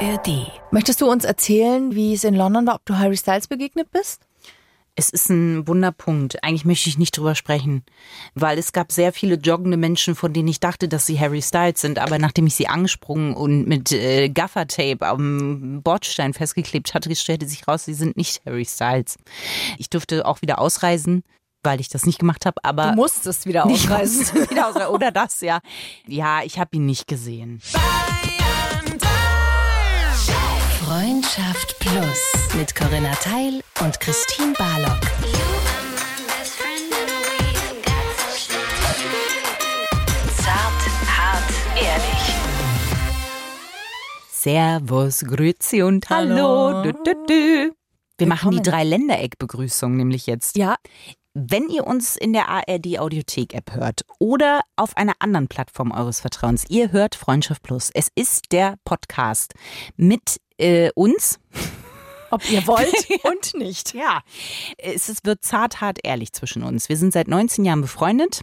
ARD. Möchtest du uns erzählen, wie es in London war, ob du Harry Styles begegnet bist? Es ist ein Wunderpunkt. Eigentlich möchte ich nicht drüber sprechen, weil es gab sehr viele joggende Menschen, von denen ich dachte, dass sie Harry Styles sind. Aber nachdem ich sie angesprungen und mit äh, Gaffertape am Bordstein festgeklebt hatte, stellte sich raus, sie sind nicht Harry Styles. Ich durfte auch wieder ausreisen weil ich das nicht gemacht habe, aber du musstest wieder ausreisen. wieder ausreisen. Oder das, ja. Ja, ich habe ihn nicht gesehen. Freundschaft Plus mit Corinna Teil und Christine Barlock. Zart, hart, ehrlich. Servus, Grüezi und Hallo. Hallo. Dü, dü, dü. Wir machen die Willkommen. drei Ländereck-Begrüßung nämlich jetzt. Ja, Wenn ihr uns in der ARD Audiothek App hört oder auf einer anderen Plattform eures Vertrauens, ihr hört Freundschaft Plus. Es ist der Podcast mit äh, uns. ob ihr wollt und nicht. Ja, es wird zart, hart, ehrlich zwischen uns. Wir sind seit 19 Jahren befreundet.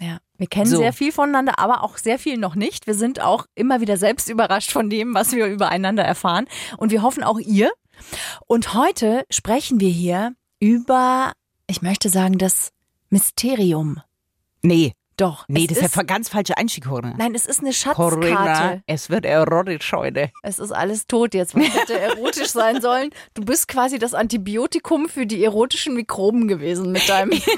Ja, wir kennen So. sehr viel voneinander, aber auch sehr viel noch nicht. Wir sind auch immer wieder selbst überrascht von dem, was wir übereinander erfahren. Und wir hoffen auch ihr. Und heute sprechen wir hier über, ich möchte sagen, das Mysterium. Nee, Doch. nee, das ist ja ganz falsche Einstieg, Corinna. Nein, es ist eine Corinna, Schatzkarte. es wird erotisch heute. Es ist alles tot jetzt. Was hätte erotisch sein sollen? Du bist quasi das Antibiotikum für die erotischen Mikroben gewesen mit deinem.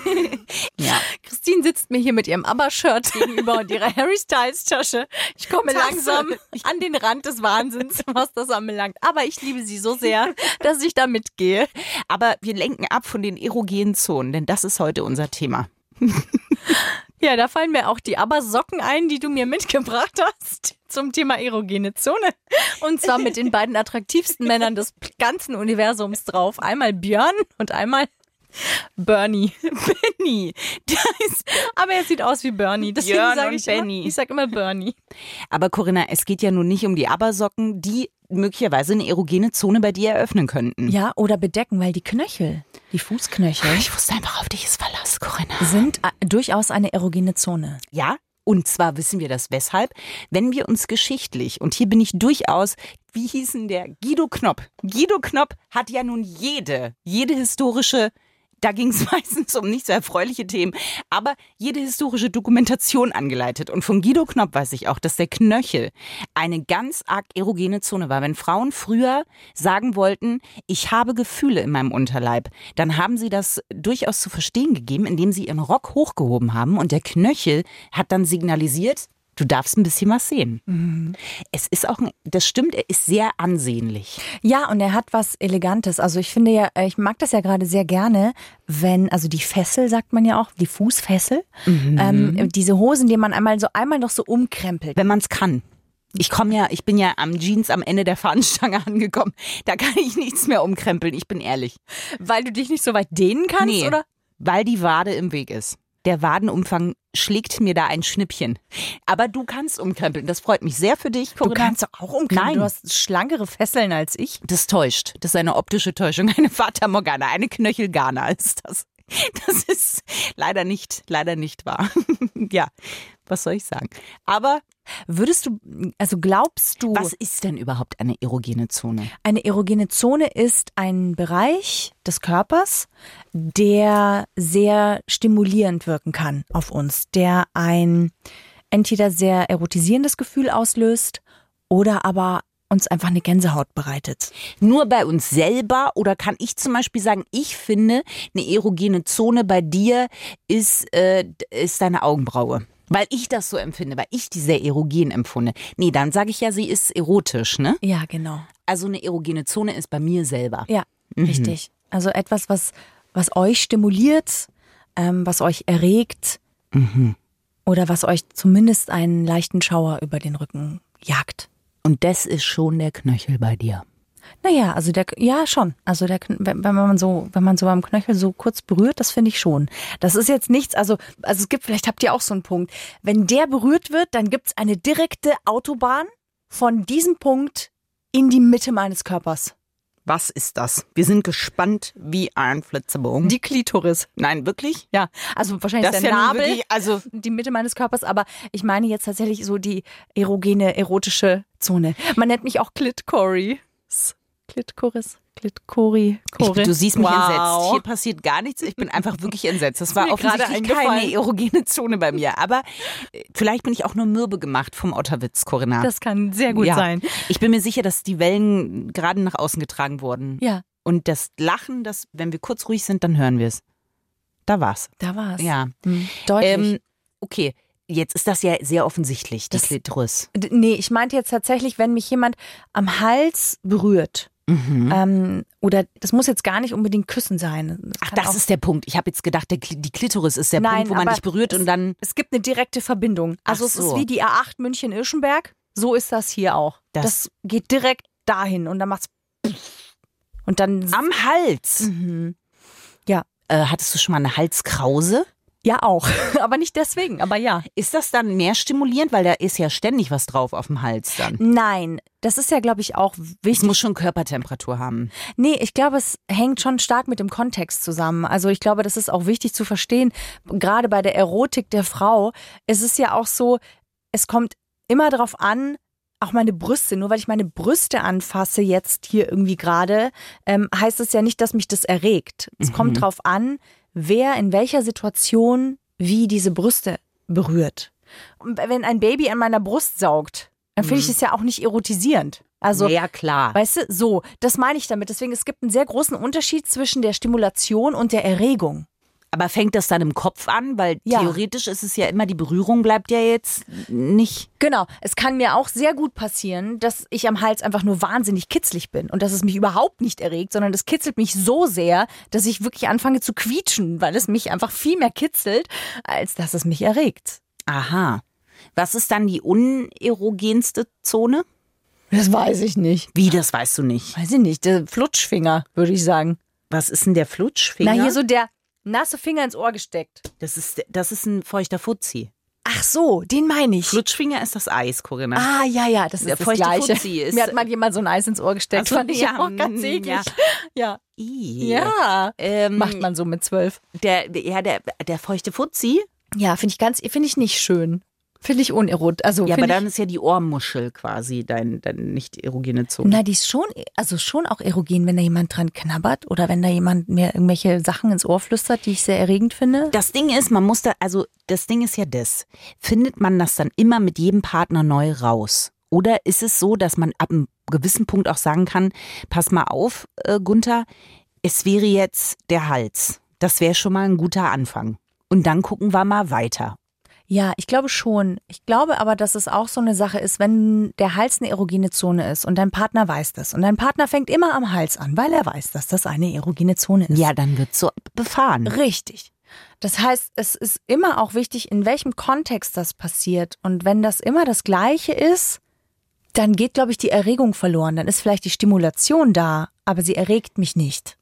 Ja. Christine sitzt mir hier mit ihrem ABBA-Shirt gegenüber und ihrer Harry Styles-Tasche. Ich komme Tasse. langsam an den Rand des Wahnsinns, was das anbelangt. Aber ich liebe sie so sehr, dass ich da mitgehe. Aber wir lenken ab von den erogenen Zonen, denn das ist heute unser Thema. Ja, da fallen mir auch die ABBA-Socken ein, die du mir mitgebracht hast zum Thema erogene Zone. Und zwar mit den beiden attraktivsten Männern des ganzen Universums drauf. Einmal Björn und einmal Bernie. Benny, ist Aber er sieht aus wie Bernie. Deswegen Björn sage ich immer, Benny. ich sag immer Bernie. Aber Corinna, es geht ja nun nicht um die Abersocken, die möglicherweise eine erogene Zone bei dir eröffnen könnten. Ja, oder bedecken, weil die Knöchel, die Fußknöchel, Ich wusste einfach auf dich ist Verlass, Corinna. sind äh, durchaus eine erogene Zone. Ja, und zwar wissen wir das weshalb, wenn wir uns geschichtlich, und hier bin ich durchaus, wie hieß denn der? Guido Knopp. Guido Knopp hat ja nun jede, jede historische, da ging es meistens um nicht so erfreuliche Themen, aber jede historische Dokumentation angeleitet. Und von Guido Knopp weiß ich auch, dass der Knöchel eine ganz arg erogene Zone war. Wenn Frauen früher sagen wollten, ich habe Gefühle in meinem Unterleib, dann haben sie das durchaus zu verstehen gegeben, indem sie ihren Rock hochgehoben haben und der Knöchel hat dann signalisiert, du darfst ein bisschen was sehen. Es ist auch, ein, das stimmt, er ist sehr ansehnlich. Ja, und er hat was Elegantes. Also ich finde ja, äh, ich mag das ja gerade sehr gerne, wenn, also die Fessel sagt man ja auch, die Fußfessel, ähm, diese Hosen, die man einmal so einmal noch so umkrempelt. Wenn man es kann. Ich komme ja, ich bin ja am Jeans am Ende der Fahnenstange angekommen. Da kann ich nichts mehr umkrempeln, ich bin ehrlich. Weil du dich nicht so weit dehnen kannst, Nee, oder? weil die Wade im Weg ist. Der Wadenumfang schlägt mir da ein Schnippchen. Aber du kannst umkrempeln. Das freut mich sehr für dich, Du Corinna. kannst doch auch umkrempeln. Nein. Du hast schlankere Fesseln als ich. Das täuscht. Das ist eine optische Täuschung. Eine Fata Morgana, eine Knöchelgana ist das. Das ist leider nicht, leider nicht wahr. ja, was soll ich sagen? Aber Würdest du, also glaubst du, was ist denn überhaupt eine erogene Zone? eine erogene Zone ist ein Bereich des Körpers, der sehr stimulierend wirken kann auf uns, der ein entweder sehr erotisierendes Gefühl auslöst oder aber uns einfach eine Gänsehaut bereitet. Nur bei uns selber oder kann ich zum Beispiel sagen, ich finde, eine erogene Zone bei dir ist, äh, ist deine Augenbraue. Weil ich das so empfinde, weil ich die sehr erogen empfunde. Nee, dann sage ich ja, sie ist erotisch, ne? Ja, genau. Also eine erogene Zone ist bei mir selber. Ja, richtig. Also etwas, was, was euch stimuliert, ähm, was euch erregt oder was euch zumindest einen leichten Schauer über den Rücken jagt. Und das ist schon der Knöchel bei dir. Naja, also der, ja schon. Also der, wenn wenn man so, wenn man so am Knöchel so kurz berührt, das finde ich schon. Das ist jetzt nichts, also, also es gibt, vielleicht habt ihr auch so einen Punkt. Wenn der berührt wird, dann gibt's eine direkte Autobahn von diesem Punkt in die Mitte meines Körpers. Was ist das? Wir sind gespannt wie ein Flitzebogen. Die Klitoris. Nein, wirklich? Ja, also wahrscheinlich Das der ja Nabel, wirklich, also die Mitte meines Körpers, aber ich meine jetzt tatsächlich so die erogene, erotische Zone. Man nennt mich auch Klitkoris. Klitkoris, Klitkori, ich, Kore. du siehst mich wow. entsetzt. Hier passiert gar nichts. Ich bin einfach wirklich entsetzt. Das war mir gerade offensichtlich keine erogene Zone bei mir. Aber äh, vielleicht bin ich auch nur mürbe gemacht vom Otterwitz, Corinna. Das kann sehr gut ja. sein. Ich bin mir sicher, dass die Wellen gerade nach außen getragen wurden. Ja, Und das Lachen, das, wenn wir kurz ruhig sind, dann hören wir es. Da war's. da war's. Ja. Hm, deutlich. Ähm, okay, jetzt ist das ja sehr offensichtlich, die Das- Klitoris. D- Nee, ich meinte jetzt tatsächlich, wenn mich jemand am Hals berührt. Mhm. Ähm, oder das muss jetzt gar nicht unbedingt küssen sein. Ach, Kann das ist der Punkt. Ich habe jetzt gedacht, der, die Klitoris ist der Nein, Punkt, wo man dich berührt es- und dann. Es gibt eine direkte Verbindung. Also Ach es so. ist wie die A8 München-Irschenberg. So ist das hier auch. Das- Das, geht direkt dahin und dann macht's und dann Am Hals. Mhm. Ja. Äh, hattest du schon mal eine Halskrause? Ja auch, aber nicht deswegen, aber ja. Ist das dann mehr stimulierend, weil da ist ja ständig was drauf auf dem Hals dann? Nein, das ist ja glaube ich auch Es wichtig. muss schon Körpertemperatur haben. Nee, ich glaube, es hängt schon stark mit dem Kontext zusammen. Also ich glaube, das ist auch wichtig zu verstehen. Gerade bei der Erotik der Frau, es ist ja auch so, es kommt immer darauf an, auch meine Brüste, nur weil ich meine Brüste anfasse jetzt hier irgendwie gerade, ähm, heißt es ja nicht, dass mich das erregt. Es Mhm. kommt drauf an, wer in welcher Situation wie diese Brüste berührt. Und wenn ein Baby an meiner Brust saugt, dann finde ich es ja auch nicht erotisierend. Also ja, klar. Weißt du, so, das meine ich damit. Deswegen, es gibt einen sehr großen Unterschied zwischen der Stimulation und der Erregung. Aber fängt das dann im Kopf an? Weil Ja. theoretisch ist es ja immer, die Berührung bleibt ja jetzt nicht. Genau. Es kann mir auch sehr gut passieren, dass ich am Hals einfach nur wahnsinnig kitzlig bin und dass es mich überhaupt nicht erregt, sondern das kitzelt mich so sehr, dass ich wirklich anfange zu quietschen, weil es mich einfach viel mehr kitzelt, als dass es mich erregt. Aha. Was ist dann die unerogenste Zone? Das weiß ich nicht. Wie, das weißt du nicht. Weiß ich nicht. Der Flutschfinger, würde ich sagen. Was ist denn der Flutschfinger? Na, hier so der nasse Finger ins Ohr gesteckt. das, ist, das ist ein feuchter Fuzzi. Ach so, den meine ich. Flutschfinger ist das Eis, Corinna. Ah, ja, ja, das Der ist das feuchte Gleiche. Fuzzi ist- Mir hat mal jemand so ein Eis ins Ohr gesteckt. Ach so, fand ich ja, auch ganz mm, eklig. ja. Ja. Ja. Ähm, Macht man so mit zwölf. Der, der- ja, der, der feuchte Fuzzi. Ja, finde ich ganz, finde ich nicht schön. Finde ich unerot. Also, Ja, aber dann ist ja die Ohrmuschel quasi dein, dein nicht erogene Zone. Na, die ist schon, also schon auch erogen, wenn da jemand dran knabbert oder wenn da jemand mir irgendwelche Sachen ins Ohr flüstert, die ich sehr erregend finde. Das Ding ist, man muss da, also das Ding ist ja das. Findet man das dann immer mit jedem Partner neu raus? Oder ist es so, dass man ab einem gewissen Punkt auch sagen kann, pass mal auf, äh, Gunther, es wäre jetzt der Hals. Das wäre schon mal ein guter Anfang. Und dann gucken wir mal weiter. Ja, ich glaube schon. Ich glaube aber, dass es auch so eine Sache ist, wenn der Hals eine erogene Zone ist und dein Partner weiß das. Und dein Partner fängt immer am Hals an, weil er weiß, dass das eine erogene Zone ist. Ja, dann wird so befahren. Richtig. Das heißt, es ist immer auch wichtig, in welchem Kontext das passiert. Und wenn das immer das Gleiche ist, dann geht, glaube ich, die Erregung verloren. Dann ist vielleicht die Stimulation da, aber sie erregt mich nicht.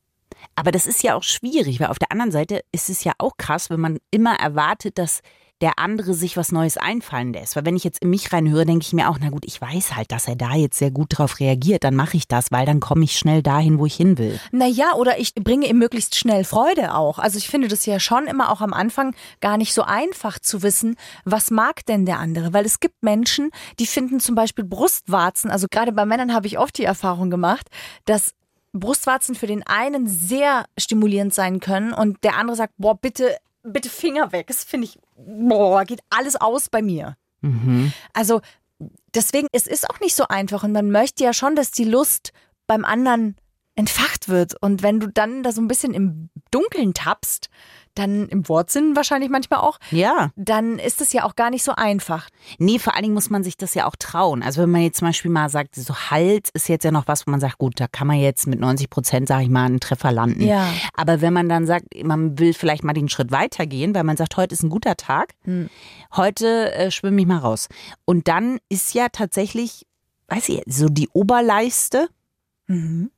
Aber das ist ja auch schwierig, weil auf der anderen Seite ist es ja auch krass, wenn man immer erwartet, dass der andere sich was Neues einfallen lässt. Weil wenn ich jetzt in mich reinhöre, denke ich mir auch, na gut, ich weiß halt, dass er da jetzt sehr gut drauf reagiert, dann mache ich das, weil dann komme ich schnell dahin, wo ich hin will. Naja, oder ich bringe ihm möglichst schnell Freude auch. Also ich finde das ja schon immer auch am Anfang gar nicht so einfach zu wissen, was mag denn der andere. Weil es gibt Menschen, die finden zum Beispiel Brustwarzen, also gerade bei Männern habe ich oft die Erfahrung gemacht, dass Brustwarzen für den einen sehr stimulierend sein können und der andere sagt, boah, bitte, bitte Finger weg. Das finde ich, boah, geht alles aus bei mir. Mhm. Also deswegen, es ist auch nicht so einfach und man möchte ja schon, dass die Lust beim anderen entfacht wird. Und wenn du dann da so ein bisschen im Dunkeln tappst, dann im Wortsinn wahrscheinlich manchmal auch, Ja. dann ist es ja auch gar nicht so einfach. Nee, vor allen Dingen muss man sich das ja auch trauen. Also wenn man jetzt zum Beispiel mal sagt, so Hals ist jetzt ja noch was, wo man sagt, gut, da kann man jetzt mit 90 Prozent, sage ich mal, einen Treffer landen. Ja. Aber wenn man dann sagt, man will vielleicht mal den Schritt weitergehen, weil man sagt, heute ist ein guter Tag, Hm. heute äh, schwimme ich mal raus. Und dann ist ja tatsächlich, weiß ich, so die Oberleiste, Mhm.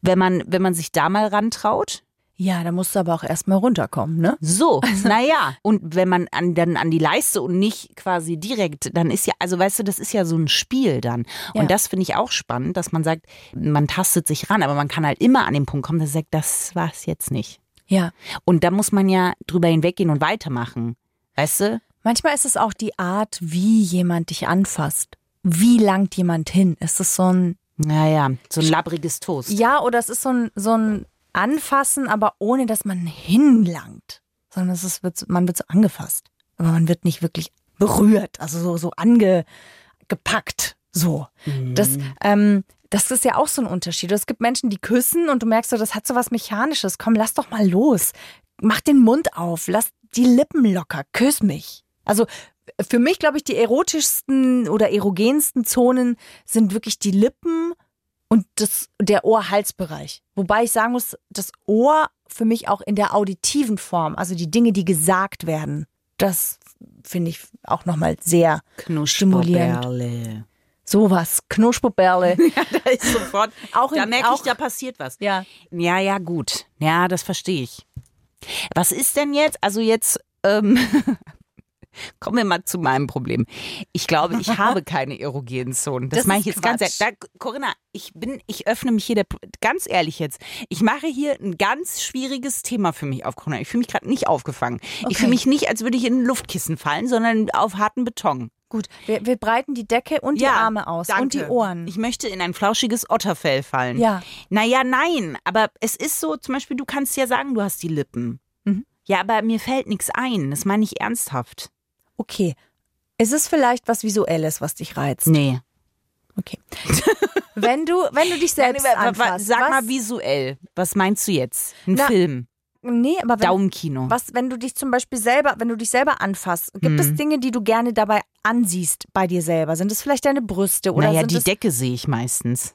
wenn man, wenn man sich da mal rantraut, Ja, da musst du aber auch erstmal runterkommen, ne? So, naja. Und wenn man an, dann an die Leiste und nicht quasi direkt, dann ist ja, also weißt du, das ist ja so ein Spiel dann. Und Ja. das finde ich auch spannend, dass man sagt, man tastet sich ran, aber man kann halt immer an den Punkt kommen, dass man sagt, das war's jetzt nicht. Ja. Und da muss man ja drüber hinweggehen und weitermachen. Weißt du? Manchmal ist es auch die Art, wie jemand dich anfasst. Wie langt jemand hin? Ist es so ein, Naja, so ein labbriges Toast. ja, oder es ist so ein, so ein Anfassen, aber ohne, dass man hinlangt. Sondern es ist, wird, man wird so angefasst. Aber man wird nicht wirklich berührt, also so, so angepackt. So. Das, ähm, das ist ja auch so ein Unterschied. Es gibt Menschen, die küssen und du merkst so, das hat so was Mechanisches. Komm, lass doch mal los. Mach den Mund auf, lass die Lippen locker, küss mich. Also für mich, glaube ich, die erotischsten oder erogensten Zonen sind wirklich die Lippen und das, der Ohr-Hals-Bereich. Wobei ich sagen muss, das Ohr für mich auch in der auditiven Form, also die Dinge, die gesagt werden, das finde ich auch nochmal sehr stimulierend. Sowas, Knuschbobärle. Da ist sofort, Auch in- da merke ich, auch- da passiert was. ja. Ja, ja, gut. Ja, das verstehe ich. Was ist denn jetzt? Also jetzt ähm, kommen wir mal zu meinem Problem. Ich glaube, ich habe keine erogenen Zonen. Das, Das meine ich jetzt ganz Quatsch. ehrlich. Da, Corinna, ich bin, ich öffne mich hier der, ganz ehrlich jetzt. Ich mache hier ein ganz schwieriges Thema für mich auf, Corinna. Ich fühle mich gerade nicht aufgefangen. Ich Okay. fühle mich nicht, als würde ich in ein Luftkissen fallen, sondern auf harten Beton. Gut, wir, wir breiten die Decke und die Ja, Arme aus danke. und die Ohren. Ich möchte in ein flauschiges Otterfell fallen. ja. Naja, nein, aber es ist so, zum Beispiel, du kannst ja sagen, du hast die Lippen. Mhm. Ja, aber mir fällt nichts ein. Das meine ich ernsthaft. Okay. Ist es vielleicht was Visuelles, was dich reizt? Nee. Okay. wenn du, wenn du dich selbst Nein, anfasst, Sag was, mal visuell. Was meinst du jetzt? Ein Na, Film? Nee, aber wenn, Daumenkino? was, wenn du dich zum Beispiel selber, wenn du dich selber anfasst, gibt Mhm. es Dinge, die du gerne dabei ansiehst bei dir selber? Sind es vielleicht deine Brüste oder naja, die es, Decke sehe ich meistens.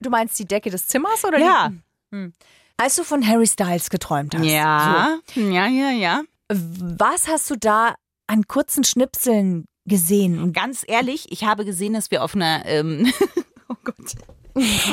du meinst die Decke des Zimmers oder Ja. die? Hm. Als du von Harry Styles geträumt hast. Ja, ja, ja, ja. Was hast du da an kurzen Schnipseln gesehen? Und Ganz ehrlich, ich habe gesehen, dass wir auf einer. Ähm, oh Gott.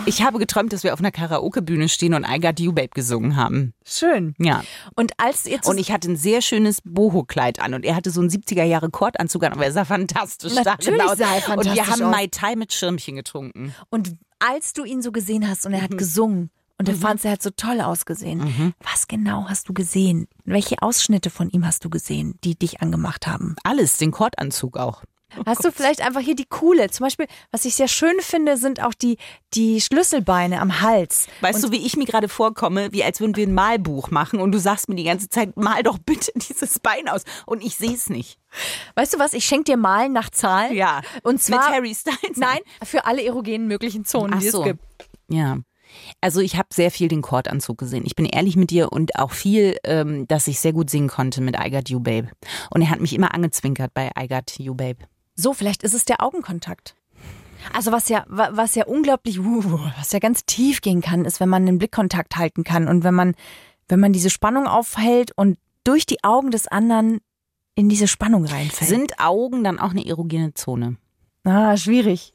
Ich habe geträumt, dass wir auf einer Karaoke-Bühne stehen und I Got You Babe gesungen haben. schön. Ja. Und als ihr Und ich hatte ein sehr schönes Boho-Kleid an und er hatte so einen 70er-Jahre-Kordanzug an, aber er sah fantastisch Natürlich aus. sah er Und wir fantastisch haben aus. Mai Tai mit Schirmchen getrunken. Und als du ihn so gesehen hast und er hat gesungen und du fandst, er hat so toll ausgesehen, was genau hast du gesehen? Welche Ausschnitte von ihm hast du gesehen, die dich angemacht haben? Alles, den Kordanzug auch. hast du vielleicht einfach hier die coole? Zum Beispiel, was ich sehr schön finde, sind auch die, die Schlüsselbeine am Hals. Weißt du, wie ich mir gerade vorkomme, wie als würden wir ein Malbuch machen und du sagst mir die ganze Zeit, mal doch bitte dieses Bein aus und ich sehe es nicht. Weißt du was? Ich schenke dir Malen nach Zahl. Ja, Und zwar, mit Harry Styles. Nein, für alle erogenen möglichen Zonen, Ach die so. es gibt. Ja. Also ich habe sehr viel den Kordanzug gesehen. Ich bin ehrlich mit dir und auch viel, ähm, dass ich sehr gut singen konnte mit I Got You Babe. Und er hat mich immer angezwinkert bei I Got You Babe. So, vielleicht ist es der Augenkontakt. Also was ja, wa- was ja unglaublich, was ja ganz tief gehen kann, ist, wenn man einen Blickkontakt halten kann und wenn man, wenn man diese Spannung aufhält und durch die Augen des anderen in diese Spannung reinfällt. Sind Augen dann auch eine erogene Zone? ah, schwierig.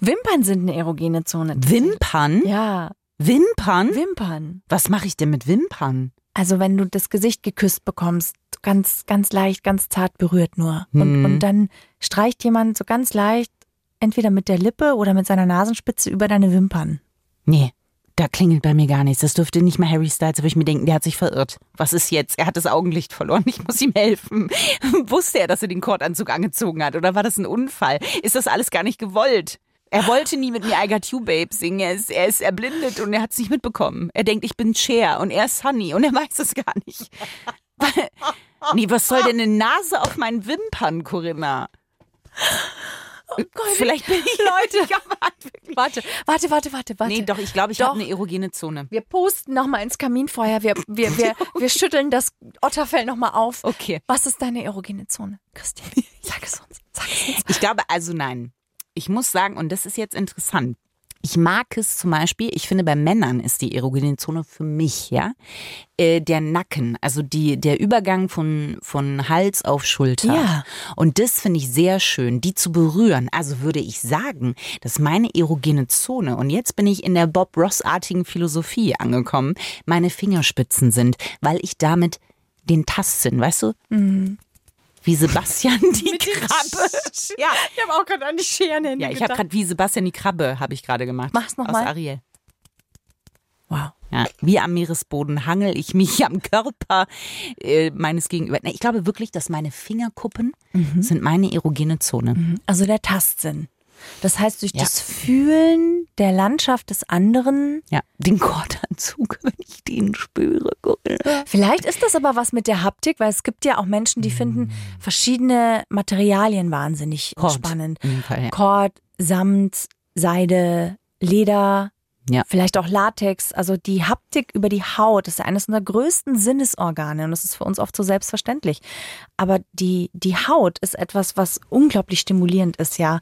Wimpern sind eine erogene Zone. Wimpern? Ja, Wimpern? Wimpern. Was mache ich denn mit Wimpern? Also wenn du das Gesicht geküsst bekommst, ganz, ganz leicht, ganz zart berührt nur. Und, Mhm. und dann streicht jemand so ganz leicht, entweder mit der Lippe oder mit seiner Nasenspitze über deine Wimpern. Nee, da klingelt bei mir gar nichts. Das dürfte nicht mal Harry Styles, aber ich mir denken, der hat sich verirrt. Was ist jetzt? Er hat das Augenlicht verloren. Ich muss ihm helfen. Wusste er, dass er den Kordanzug angezogen hat? Oder war das ein Unfall? Ist das alles gar nicht gewollt? Er wollte nie mit mir I Got You Babe singen. Er ist, er ist erblindet und er hat es nicht mitbekommen. Er denkt, ich bin Cher und er ist Sunny und er weiß es gar nicht. nee, was soll denn eine Nase auf meinen Wimpern, Corinna? Vielleicht bin ich Leute. Warte, warte, warte, warte, warte. Nee, doch, ich glaube, ich habe eine erogene Zone. Wir posten nochmal ins Kaminfeuer. Wir, wir, wir, wir schütteln das Otterfell nochmal auf. Okay. Was ist deine erogene Zone? Christian, sag es uns. Sag es uns. Ich glaube, also nein. Ich muss sagen, und das ist jetzt interessant. Ich mag es zum Beispiel, ich finde bei Männern ist die erogene Zone für mich, ja, äh, der Nacken, also die, der Übergang von, von Hals auf Schulter. Ja. Und das finde ich sehr schön, die zu berühren. Also würde ich sagen, dass meine erogene Zone, und jetzt bin ich in der Bob Ross-artigen Philosophie angekommen, meine Fingerspitzen sind, weil ich damit den Tastsinn, weißt du? Wie Sebastian die Krabbe. ja, Ich habe auch gerade an die Scherenhände ja, ich habe gerade wie Sebastian die Krabbe, habe ich gerade gemacht. Mach's noch Aus mal. Ariel. Wow. Ja, wie am Meeresboden hangel ich mich am Körper äh, meines Gegenüber. Ich glaube wirklich, dass meine Fingerkuppen Mhm. sind meine erogene Zone. Also der Tastsinn. Das heißt, durch Ja. das Fühlen der Landschaft des anderen. Ja, den Kordanzug, wenn ich den spüre. Vielleicht ist das aber was mit der Haptik, weil es gibt ja auch Menschen, die finden verschiedene Materialien wahnsinnig Kord, spannend. Fall, ja. Kord, Samt, Seide, Leder, Ja. vielleicht auch Latex. Also die Haptik über die Haut ist ja eines unserer größten Sinnesorgane und das ist für uns oft so selbstverständlich. Aber die, die Haut ist etwas, was unglaublich stimulierend ist, ja.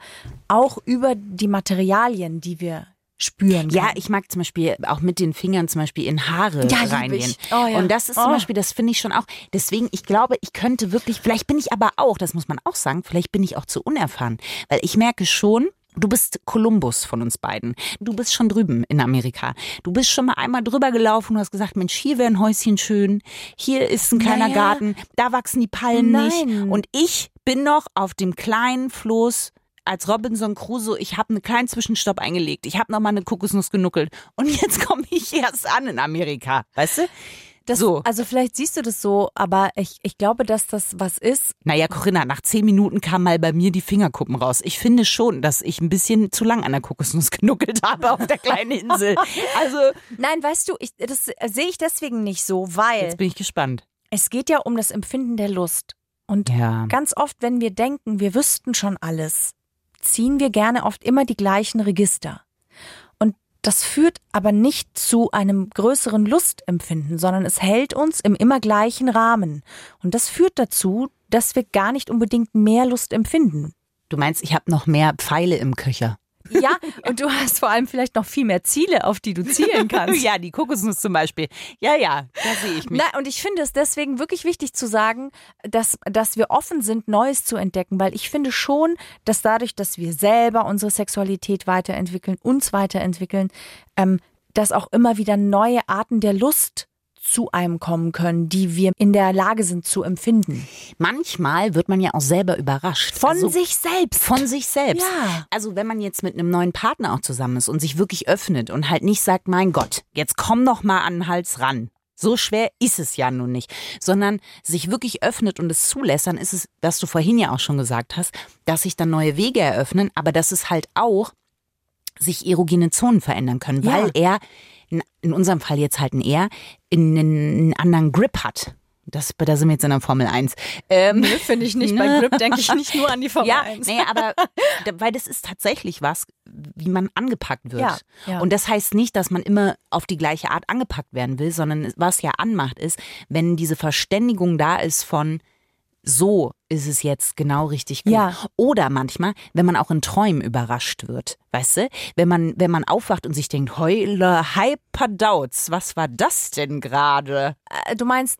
Auch über die Materialien, die wir spüren. Ja, können. ich mag zum Beispiel auch mit den Fingern zum Beispiel in Haare Ja, reingehen. Oh, ja. Und das ist zum Oh. Beispiel, das finde ich schon auch. Deswegen, ich glaube, ich könnte wirklich, vielleicht bin ich aber auch, das muss man auch sagen, vielleicht bin ich auch zu unerfahren. Weil ich merke schon, Du bist Kolumbus von uns beiden. Du bist schon drüben in Amerika. Du bist schon mal einmal drüber gelaufen und hast gesagt, Mensch, hier wäre ein Häuschen schön, hier ist ein kleiner Naja. Garten, da wachsen die Palmen nicht. Nein. Und ich bin noch auf dem kleinen Floß als Robinson Crusoe, ich habe einen kleinen Zwischenstopp eingelegt. Ich habe noch mal eine Kokosnuss genuckelt. Und jetzt komme ich erst an in Amerika. Weißt du? Das, so. Also vielleicht siehst du das so, aber ich, ich glaube, dass das was ist. Naja, Corinna, nach zehn Minuten kam mal bei mir die Fingerkuppen raus. Ich finde schon, dass ich ein bisschen zu lang an der Kokosnuss genuckelt habe auf der kleinen Insel. Also, Nein, weißt du, ich, das sehe ich deswegen nicht so, weil jetzt bin ich gespannt. es geht ja um das Empfinden der Lust. Und Ja. ganz oft, wenn wir denken, wir wüssten schon alles, ziehen wir gerne oft immer die gleichen Register. Das führt aber nicht zu einem größeren Lustempfinden, sondern es hält uns im immer gleichen Rahmen. Und das führt dazu, dass wir gar nicht unbedingt mehr Lust empfinden. Du meinst, ich habe noch mehr Pfeile im Köcher. Ja, und du hast vor allem vielleicht noch viel mehr Ziele, auf die du zielen kannst. ja, die Kokosnuss zum Beispiel. Ja, ja, da sehe ich mich. Na, und ich finde es deswegen wirklich wichtig zu sagen, dass, dass wir offen sind, Neues zu entdecken, weil ich finde schon, dass dadurch, dass wir selber unsere Sexualität weiterentwickeln, uns weiterentwickeln, ähm, dass auch immer wieder neue Arten der Lust zu einem kommen können, die wir in der Lage sind zu empfinden. Manchmal wird man ja auch selber überrascht. Von Also- sich selbst. Von sich selbst. Ja. Also wenn man jetzt mit einem neuen Partner auch zusammen ist und sich wirklich öffnet und halt nicht sagt, mein Gott, jetzt komm doch mal an den Hals ran. So schwer ist es ja nun nicht, sondern sich wirklich öffnet und es zulässt, dann ist es, was du vorhin ja auch schon gesagt hast, dass sich dann neue Wege eröffnen, aber dass es halt auch sich erogene Zonen verändern können, Ja. weil er, in- unserem Fall jetzt halt ein in einen, anderen Grip hat. Das, da sind wir jetzt in der Formel 1. Ähm, finde ich nicht. Bei Grip denke ich nicht nur an die Formel ja, 1. nee, aber weil das ist tatsächlich was, wie man angepackt wird. Ja, ja. Und das heißt nicht, dass man immer auf die gleiche Art angepackt werden will, sondern was ja anmacht ist, wenn diese Verständigung da ist von so ist es jetzt genau richtig gut. Ja. Oder manchmal, wenn man auch in Träumen überrascht wird, weißt du? Wenn man, wenn man aufwacht und sich denkt, heule, hyperdauz, was war das denn gerade? Äh, Du meinst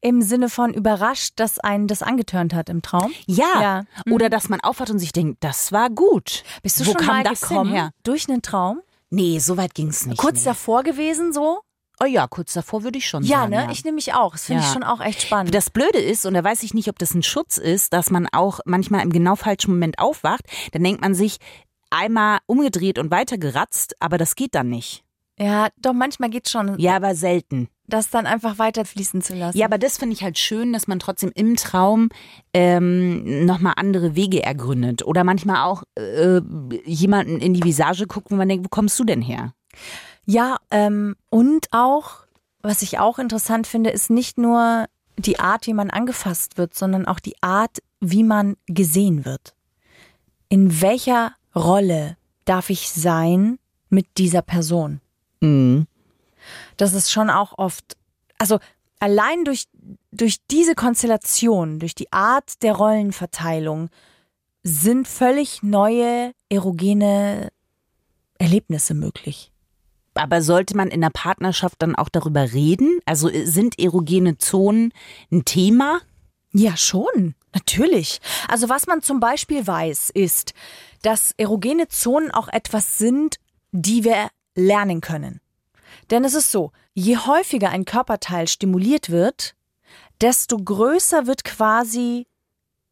im Sinne von überrascht, dass einen das angetörnt hat im Traum? Ja. Ja. Mhm. Oder dass man aufwacht und sich denkt, das war gut. Bist du Wo schon kam mal das gekommen her? durch einen Traum? Nee, so weit ging's nicht. Kurz nee. davor gewesen so? Oh ja, kurz davor würde ich schon Ja, sagen. ne? Ich nehme mich auch. Das finde ich Ja. schon auch echt spannend. Das Blöde ist, und da weiß ich nicht, ob das ein Schutz ist, dass man auch manchmal im genau falschen Moment aufwacht. Dann denkt man sich, einmal umgedreht und weitergeratzt, aber das geht dann nicht. ja, doch manchmal geht's schon, Ja, aber selten. das dann einfach weiter fließen zu lassen. Ja, aber das finde ich halt schön, dass man trotzdem im Traum ähm, nochmal andere Wege ergründet. Oder manchmal auch äh, jemanden in die Visage guckt, wo man denkt, wo kommst du denn her? Ja, ähm, und auch, was ich auch interessant finde, ist nicht nur die Art, wie man angefasst wird, sondern auch die Art, wie man gesehen wird. In welcher Rolle darf ich sein mit dieser Person? Mhm. Das ist schon auch oft, also allein durch, durch diese Konstellation, durch die Art der Rollenverteilung sind völlig neue erogene Erlebnisse möglich. Aber sollte man in der Partnerschaft dann auch darüber reden? Also äh, sind erogene Zonen ein Thema? Ja, schon. Natürlich. Also was man zum Beispiel weiß, ist, dass erogene Zonen auch etwas sind, die wir lernen können. Denn es ist so, je häufiger ein Körperteil stimuliert wird, desto größer wird quasi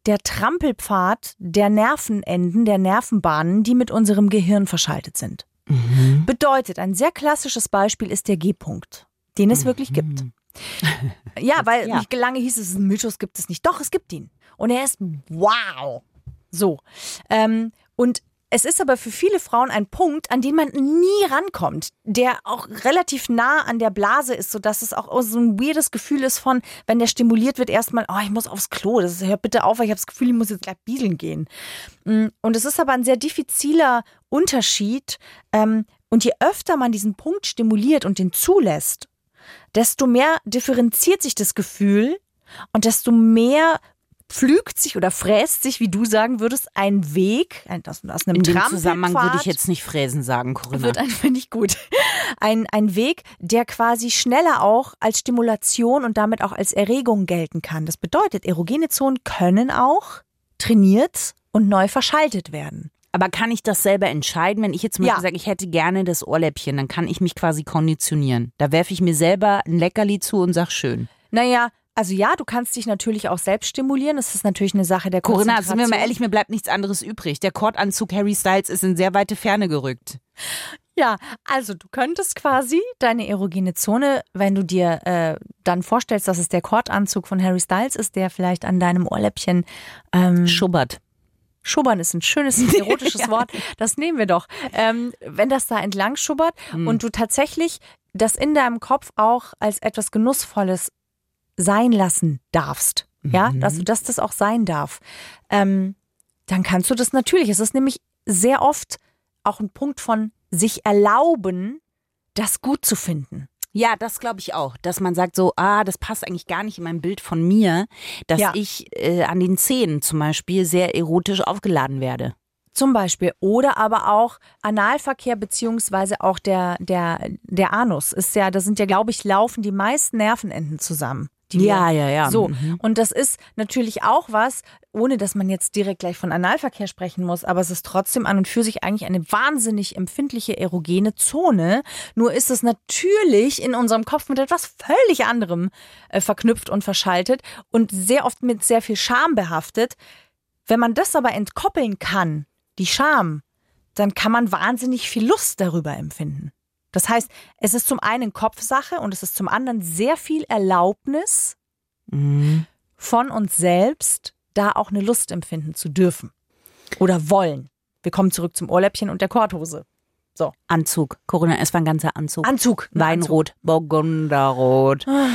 der Trampelpfad der Nervenenden, der Nervenbahnen, die mit unserem Gehirn verschaltet sind. Mhm. Bedeutet, ein sehr klassisches Beispiel ist der G-Punkt, den es mhm. wirklich gibt. Ja, weil ja. nicht lange hieß es, Mythos gibt es nicht. Doch, es gibt ihn. Und er ist wow. So. Ähm, und es ist aber für viele Frauen ein Punkt, an den man nie rankommt, der auch relativ nah an der Blase ist, sodass es auch so ein weirdes Gefühl ist von, wenn der stimuliert wird, erstmal, oh, ich muss aufs Klo, das hört bitte auf, weil ich habe das Gefühl, ich muss jetzt gleich bieseln gehen. Mm, und es ist aber ein sehr diffiziler Unterschied. Ähm, und je öfter man diesen Punkt stimuliert und den zulässt, desto mehr differenziert sich das Gefühl und desto mehr pflügt sich oder fräst sich, wie du sagen würdest, ein Weg, aus, aus einem In dem Zusammenhang würde ich jetzt nicht fräsen sagen, Corinna. Wird ein, finde ich gut. Ein, ein Weg, der quasi schneller auch als Stimulation und damit auch als Erregung gelten kann. Das bedeutet, erogene Zonen können auch trainiert und neu verschaltet werden. Aber kann ich das selber entscheiden, wenn ich jetzt mal ja. sage, ich hätte gerne das Ohrläppchen, dann kann ich mich quasi konditionieren. Da werfe ich mir selber ein Leckerli zu und sag schön. Naja, also ja, du kannst dich natürlich auch selbst stimulieren. Das ist natürlich eine Sache der Corinna, sind wir mal ehrlich, mir bleibt nichts anderes übrig. Der Kordanzug Harry Styles ist in sehr weite Ferne gerückt. Ja, also du könntest quasi deine erogene Zone, wenn du dir äh, dann vorstellst, dass es der Kordanzug von Harry Styles ist, der vielleicht an deinem Ohrläppchen ähm, schubbert. Schubbern ist ein schönes erotisches ja. Wort. Das nehmen wir doch. Ähm, wenn das da entlang schubbert hm. und du tatsächlich das in deinem Kopf auch als etwas Genussvolles sein lassen darfst, mhm. ja, dass du das, das auch sein darf, ähm, dann kannst du das natürlich. Es ist nämlich sehr oft auch ein Punkt von sich erlauben, das gut zu finden. Ja, das glaube ich auch, dass man sagt so, ah, das passt eigentlich gar nicht in mein Bild von mir, dass ja. ich äh, an den Zähnen zum Beispiel sehr erotisch aufgeladen werde. Zum Beispiel. Oder aber auch Analverkehr beziehungsweise auch der, der, der Anus ist ja, da sind ja, glaube ich, laufen die meisten Nervenenden zusammen ja, ja, ja. So. Mhm. Und das ist natürlich auch was, ohne dass man jetzt direkt gleich von Analverkehr sprechen muss, aber es ist trotzdem an und für sich eigentlich eine wahnsinnig empfindliche erogene Zone. Nur ist es natürlich in unserem Kopf mit etwas völlig anderem äh, verknüpft und verschaltet und sehr oft mit sehr viel Scham behaftet. Wenn man das aber entkoppeln kann, die Scham, dann kann man wahnsinnig viel Lust darüber empfinden. Das heißt, es ist zum einen Kopfsache und es ist zum anderen sehr viel Erlaubnis mhm. von uns selbst, da auch eine Lust empfinden zu dürfen oder wollen. Wir kommen zurück zum Ohrläppchen und der Korthose. So. Anzug. Corinna, es war ein ganzer Anzug. Anzug. Weinrot, Anzug. Burgunderrot. Ah.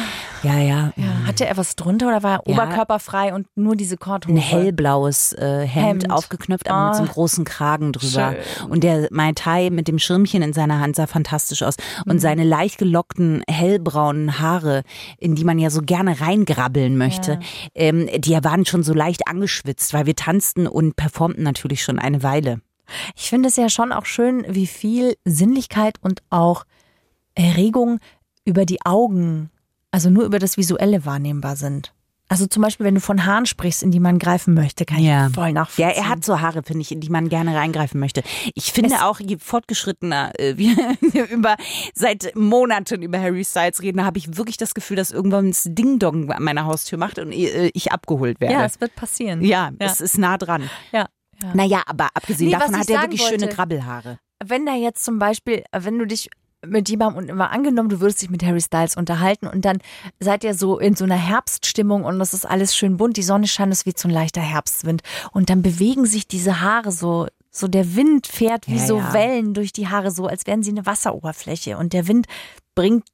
Ja, ja. ja. Hatte er was drunter oder war er ja. oberkörperfrei und nur diese Korthose? Ein hellblaues äh, Hemd, Hemd, aufgeknöpft, aber oh. mit so einem ah. großen Kragen drüber. Schön. Und der Mai Tai mit dem Schirmchen in seiner Hand sah fantastisch aus. Und mhm. seine leicht gelockten, hellbraunen Haare, in die man ja so gerne reingrabbeln möchte, ja. ähm, die waren schon so leicht angeschwitzt, weil wir tanzten und performten natürlich schon eine Weile. Ich finde es ja schon auch schön, wie viel Sinnlichkeit und auch Erregung über die Augen, also nur über das Visuelle wahrnehmbar sind. Also zum Beispiel, wenn du von Haaren sprichst, in die man greifen möchte, kann ja. ich voll nachvollziehen. Ja, er hat so Haare, finde ich, in die man gerne reingreifen möchte. Ich finde es auch, je fortgeschrittener äh, wir über seit Monaten über Harry Styles reden, habe ich wirklich das Gefühl, dass irgendwann das Ding-Dong an meiner Haustür macht und äh, ich abgeholt werde. Ja, es wird passieren. Ja, ja, es ist nah dran. Ja. Ja. Naja, aber abgesehen nee, davon hat er wirklich wollte, schöne Krabbelhaare. Wenn da jetzt zum Beispiel, wenn du dich mit jemandem und immer angenommen, du würdest dich mit Harry Styles unterhalten und dann seid ihr so in so einer Herbststimmung und das ist alles schön bunt, die Sonne scheint, es wie so ein leichter Herbstwind und dann bewegen sich diese Haare so, so der Wind fährt wie ja, so ja. Wellen durch die Haare, so als wären sie eine Wasseroberfläche und der Wind bringt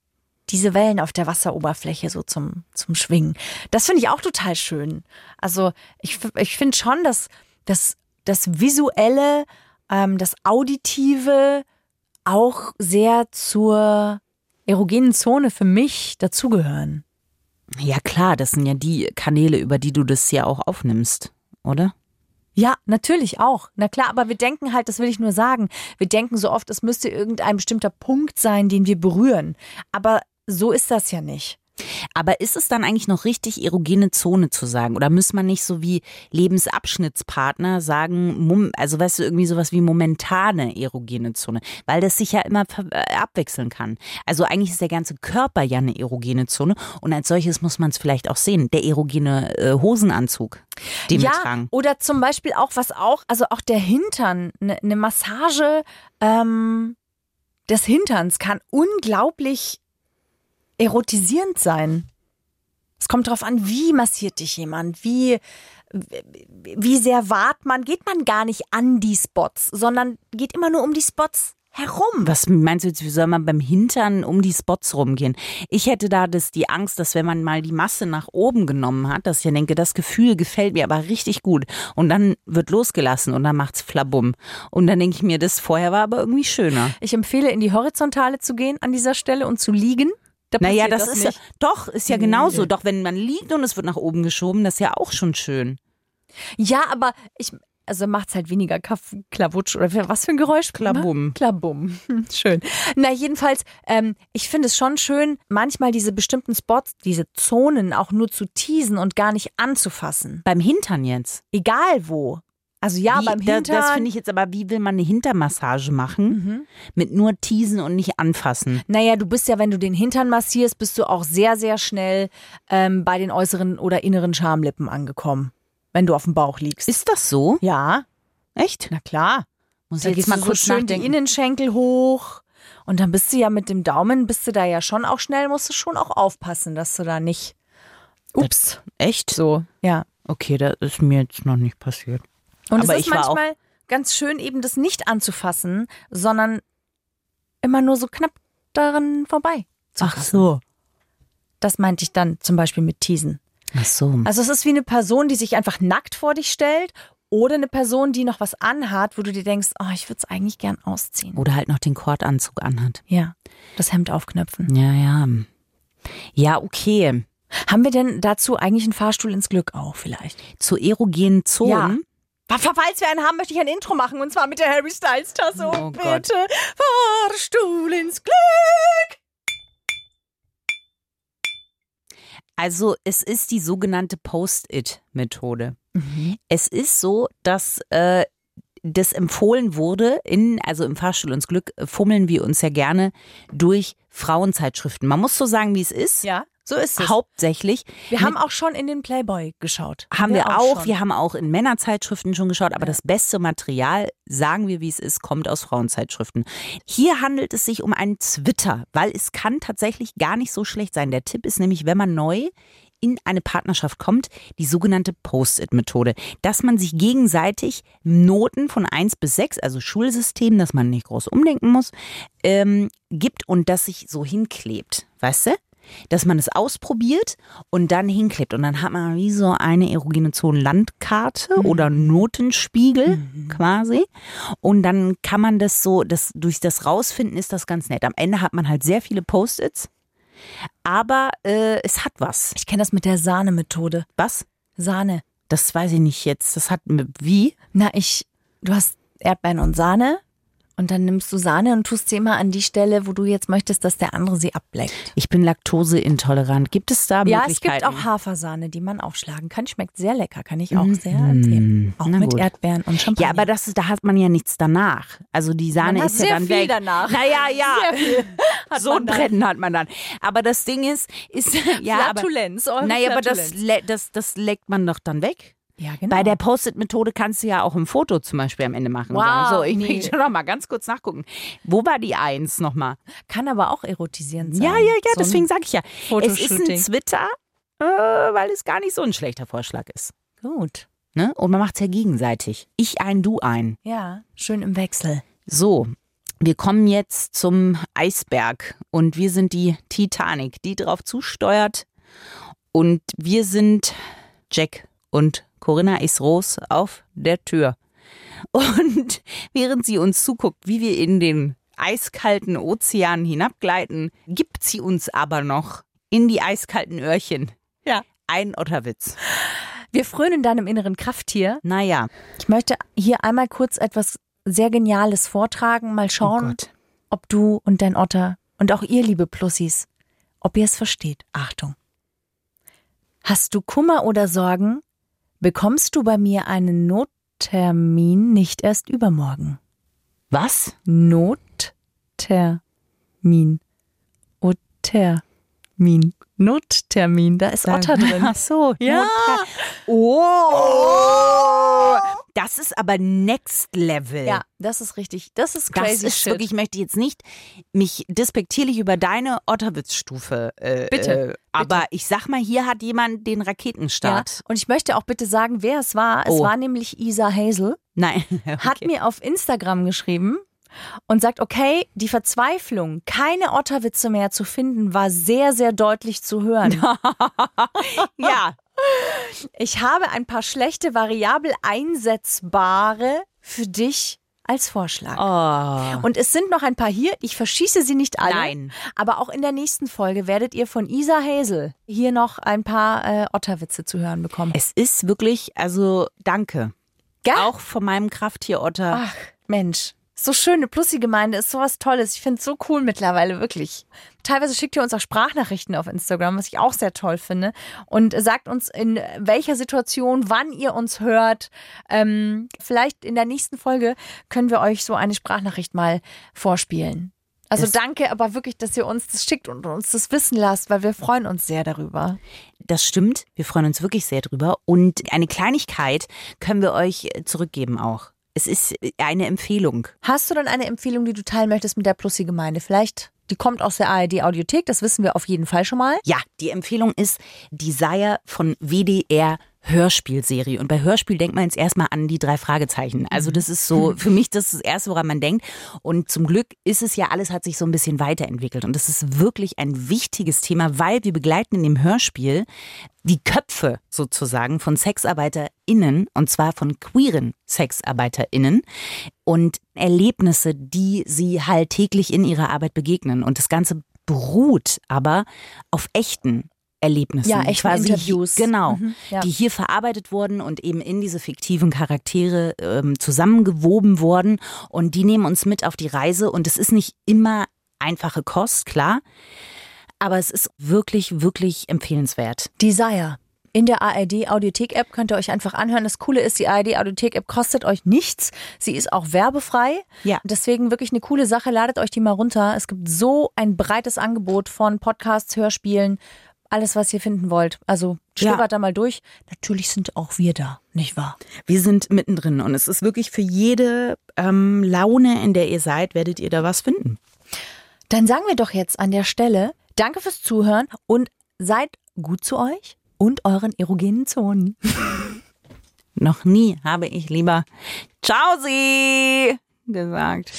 diese Wellen auf der Wasseroberfläche so zum, zum Schwingen. Das finde ich auch total schön. Also ich, ich finde schon, dass, dass das Visuelle, ähm, das Auditive auch sehr zur erogenen Zone für mich dazugehören. Ja klar, das sind ja die Kanäle, über die du das ja auch aufnimmst, oder? Ja, natürlich auch. Na klar, aber wir denken halt, das will ich nur sagen, wir denken so oft, es müsste irgendein bestimmter Punkt sein, den wir berühren. Aber so ist das ja nicht. Aber ist es dann eigentlich noch richtig, erogene Zone zu sagen? Oder muss man nicht so wie Lebensabschnittspartner sagen, also weißt du, irgendwie sowas wie momentane erogene Zone? Weil das sich ja immer äh, abwechseln kann. Also eigentlich ist der ganze Körper ja eine erogene Zone und als solches muss man es vielleicht auch sehen. Der erogene äh, Hosenanzug, den ja, wir tragen. Oder zum Beispiel auch, was auch, also auch der Hintern, eine ne Massage ähm, des Hinterns kann unglaublich erotisierend sein. Es kommt darauf an, wie massiert dich jemand, wie, wie sehr wart man, geht man gar nicht an die Spots, sondern geht immer nur um die Spots herum. Was meinst du jetzt, wie soll man beim Hintern um die Spots rumgehen? Ich hätte da das, die Angst, dass wenn man mal die Masse nach oben genommen hat, dass ich denke, das Gefühl gefällt mir aber richtig gut. Und dann wird losgelassen und dann macht's flabum. Und dann denke ich mir, das vorher war aber irgendwie schöner. Ich empfehle, in die Horizontale zu gehen an dieser Stelle und zu liegen. Da naja, das, das ist nicht. ja, doch, ist ja genauso. Doch, wenn man liegt und es wird nach oben geschoben, das ist ja auch schon schön. Ja, aber ich, also macht es halt weniger Kaff, Klawutsch oder was für ein Geräusch? Klabum. Klabum. schön. Na, jedenfalls, ähm, ich finde es schon schön, manchmal diese bestimmten Spots, diese Zonen auch nur zu teasen und gar nicht anzufassen. Beim Hintern jetzt? Egal wo. Also ja, wie, beim Hintern. Das finde ich jetzt aber, wie will man eine Hintermassage machen? Mhm. Mit nur teasen und nicht anfassen. Naja, du bist ja, wenn du den Hintern massierst, bist du auch sehr, sehr schnell ähm, bei den äußeren oder inneren Schamlippen angekommen. Wenn du auf dem Bauch liegst. Ist das so? Ja. Echt? Na klar. Muss ich jetzt mal kurz so schön nachdenken. die Innenschenkel hoch. Und dann bist du ja mit dem Daumen, bist du da ja schon auch schnell, musst du schon auch aufpassen, dass du da nicht. Ups. Echt? So, ja. Okay, das ist mir jetzt noch nicht passiert. Und Aber es ist manchmal ganz schön, eben das nicht anzufassen, sondern immer nur so knapp daran vorbei. Zu Ach so. Das meinte ich dann zum Beispiel mit Teasen. Ach so. Also es ist wie eine Person, die sich einfach nackt vor dich stellt oder eine Person, die noch was anhat, wo du dir denkst, oh, ich würde es eigentlich gern ausziehen. Oder halt noch den Kordanzug anhat. Ja, das Hemd aufknöpfen. Ja, ja. Ja, okay. Haben wir denn dazu eigentlich einen Fahrstuhl ins Glück auch vielleicht? Zu erogenen Zonen? Falls wir einen haben, möchte ich ein Intro machen und zwar mit der Harry Styles Tasse. Oh und bitte Fahrstuhl ins Glück. Also es ist die sogenannte Post-it-Methode. Es ist so, dass äh, das empfohlen wurde, in, also im Fahrstuhl ins Glück äh, fummeln wir uns ja gerne durch Frauenzeitschriften. Man muss so sagen, wie es ist. Ja, so ist es. Hauptsächlich. Wir haben auch schon in den Playboy geschaut. Haben wir auch. schon. Wir haben auch in Männerzeitschriften schon geschaut, aber das beste Material, sagen wir wie es ist, kommt aus Frauenzeitschriften. Hier handelt es sich um einen Twitter, weil es kann tatsächlich gar nicht so schlecht sein. Der Tipp ist nämlich, wenn man neu in eine Partnerschaft kommt, die sogenannte Post-it-Methode, dass man sich gegenseitig Noten von 1 bis 6, also Schulsystem, dass man nicht groß umdenken muss, ähm, gibt und das sich so hinklebt. Weißt du? Dass man es ausprobiert und dann hinklebt. Und dann hat man wie so eine erogene Zonen-Landkarte oder Notenspiegel quasi. Und dann kann man das so, das, durch das Rausfinden ist das ganz nett. Am Ende hat man halt sehr viele Post-its. Aber äh, es hat was. Ich kenne das mit der Sahne-Methode. Was? Sahne. Das weiß ich nicht jetzt. Das hat wie? Na, ich, du hast Erdbeeren und Sahne und dann nimmst du Sahne und tust sie immer an die Stelle, wo du jetzt möchtest, dass der andere sie ableckt. Ich bin laktoseintolerant. Gibt es da Ja, es Möglichkeiten? gibt auch Hafersahne, die man aufschlagen kann. Schmeckt sehr lecker, kann ich auch sehr empfehlen. Auch Na mit gut. Erdbeeren und Champagner. Ja, aber das ist, da hat man ja nichts danach. Also die Sahne ist ja dann viel weg. danach. Naja, ja. So ein. Brennen hat man dann. Aber das Ding ist, ist ja, aber, Flatulenz, eure naja, aber das, das, das leckt man doch dann weg. Ja, genau. Bei der Post-it-Methode kannst du ja auch ein Foto zum Beispiel am Ende machen. Wow, sagen, so, ich nee. möchte noch mal ganz kurz nachgucken. Wo war die Eins nochmal? kann aber auch erotisierend sein. Ja, ja, ja, So deswegen sage ich ja. Es ist ein Twitter, äh, weil es gar nicht so ein schlechter Vorschlag ist. Gut. Ne? Und man macht es ja gegenseitig. Ich ein, du ein. Ja, schön im Wechsel. So, wir kommen jetzt zum Eisberg und wir sind die Titanic, die drauf zusteuert. Und wir sind Jack und Corinna ist Rose auf der Tür. Und während sie uns zuguckt, wie wir in den eiskalten Ozean hinabgleiten, gibt sie uns aber noch in die eiskalten Öhrchen Ja. ein Otterwitz. Wir frönen deinem inneren Krafttier. Naja. Ich möchte hier einmal kurz etwas sehr Geniales vortragen. Mal Oh schauen, Gott. ob du und dein Otter und auch ihr, liebe Plussis, ob ihr es versteht. Achtung. Hast du Kummer oder Sorgen? Bekommst du bei mir einen Nottermin nicht erst übermorgen. Was? Nottermin. Ottermin. Nottermin. Da ist Otter drin. Ach so, Ja. Oh. Das ist aber next level. Ja, das ist richtig. Das ist Das crazy ist shit. wirklich, ich möchte jetzt nicht mich despektierlich über deine Otterwitz-Stufe. Äh, Bitte, Äh, aber ich sag mal, hier hat jemand den Raketenstart. Ja. Und ich möchte auch bitte sagen, wer es war. Es Oh. war nämlich Isa Hazel. Nein. Hat Okay. mir auf Instagram geschrieben und sagt, okay, die Verzweiflung, keine Otterwitze mehr zu finden, war sehr, sehr deutlich zu hören. Ja. Ich habe ein paar schlechte, variabel einsetzbare für dich als Vorschlag. Oh. Und es sind noch ein paar hier. Ich verschieße sie nicht alle. Nein. Aber auch in der nächsten Folge werdet ihr von Isa Hazel hier noch ein paar äh, Otterwitze zu hören bekommen. Es ist wirklich, also danke. Gell? Auch von meinem Krafttier Otter. Ach, Mensch. So schön, eine Plussi-Gemeinde ist sowas Tolles. Ich finde es so cool mittlerweile, wirklich. Teilweise schickt ihr uns auch Sprachnachrichten auf Instagram, was ich auch sehr toll finde. Und sagt uns, in welcher Situation, wann ihr uns hört. Ähm, vielleicht in der nächsten Folge können wir euch so eine Sprachnachricht mal vorspielen. Also Das- danke aber wirklich, dass ihr uns das schickt und uns das wissen lasst, weil wir freuen uns sehr darüber. Das stimmt. Wir freuen uns wirklich sehr drüber. Und eine Kleinigkeit können wir euch zurückgeben auch. Es ist äh, eine Empfehlung. Hast du dann eine Empfehlung, die du teilen möchtest mit der Plussi-Gemeinde? Vielleicht, die kommt aus der ARD-Audiothek, das wissen wir auf jeden Fall schon mal. Ja, die Empfehlung ist Desire von WDR Hörspielserie. Und bei Hörspiel denkt man jetzt erstmal an die drei Fragezeichen. Also das ist so, für mich das ist das Erste, woran man denkt. Und zum Glück ist es ja, alles hat sich so ein bisschen weiterentwickelt. Und das ist wirklich ein wichtiges Thema, weil wir begleiten in dem Hörspiel die Köpfe sozusagen von SexarbeiterInnen und zwar von queeren SexarbeiterInnen und Erlebnisse, die sie halt täglich in ihrer Arbeit begegnen. Und das Ganze beruht aber auf echten Erlebnissen. Ja, echten quasi Interviews. Genau, Mhm, ja. die hier verarbeitet wurden und eben in diese fiktiven Charaktere ähm, zusammengewoben wurden. Und die nehmen uns mit auf die Reise. Und es ist nicht immer einfache Kost, klar. Aber es ist wirklich, wirklich empfehlenswert. Desire. In der ARD Audiothek App könnt ihr euch einfach anhören. Das Coole ist, die ARD Audiothek App kostet euch nichts. Sie ist auch werbefrei. Ja. Deswegen wirklich eine coole Sache. Ladet euch die mal runter. Es gibt so ein breites Angebot von Podcasts, Hörspielen, alles, was ihr finden wollt. Also Ja. stöbert da mal durch. Natürlich sind auch wir da, nicht wahr? Wir sind mittendrin und es ist wirklich für jede ähm, Laune, in der ihr seid, werdet ihr da was finden. Dann sagen wir doch jetzt an der Stelle Danke fürs Zuhören und seid gut zu euch und euren erogenen Zonen. Noch nie habe ich lieber Ciao Sie gesagt.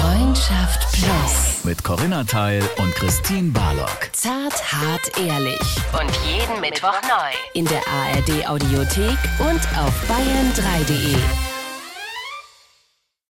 Freundschaft Plus. Mit Corinna Teil und Christine Barlock. Zart, hart, ehrlich. Und jeden Mittwoch neu. In der ARD Audiothek und auf bayern3.de.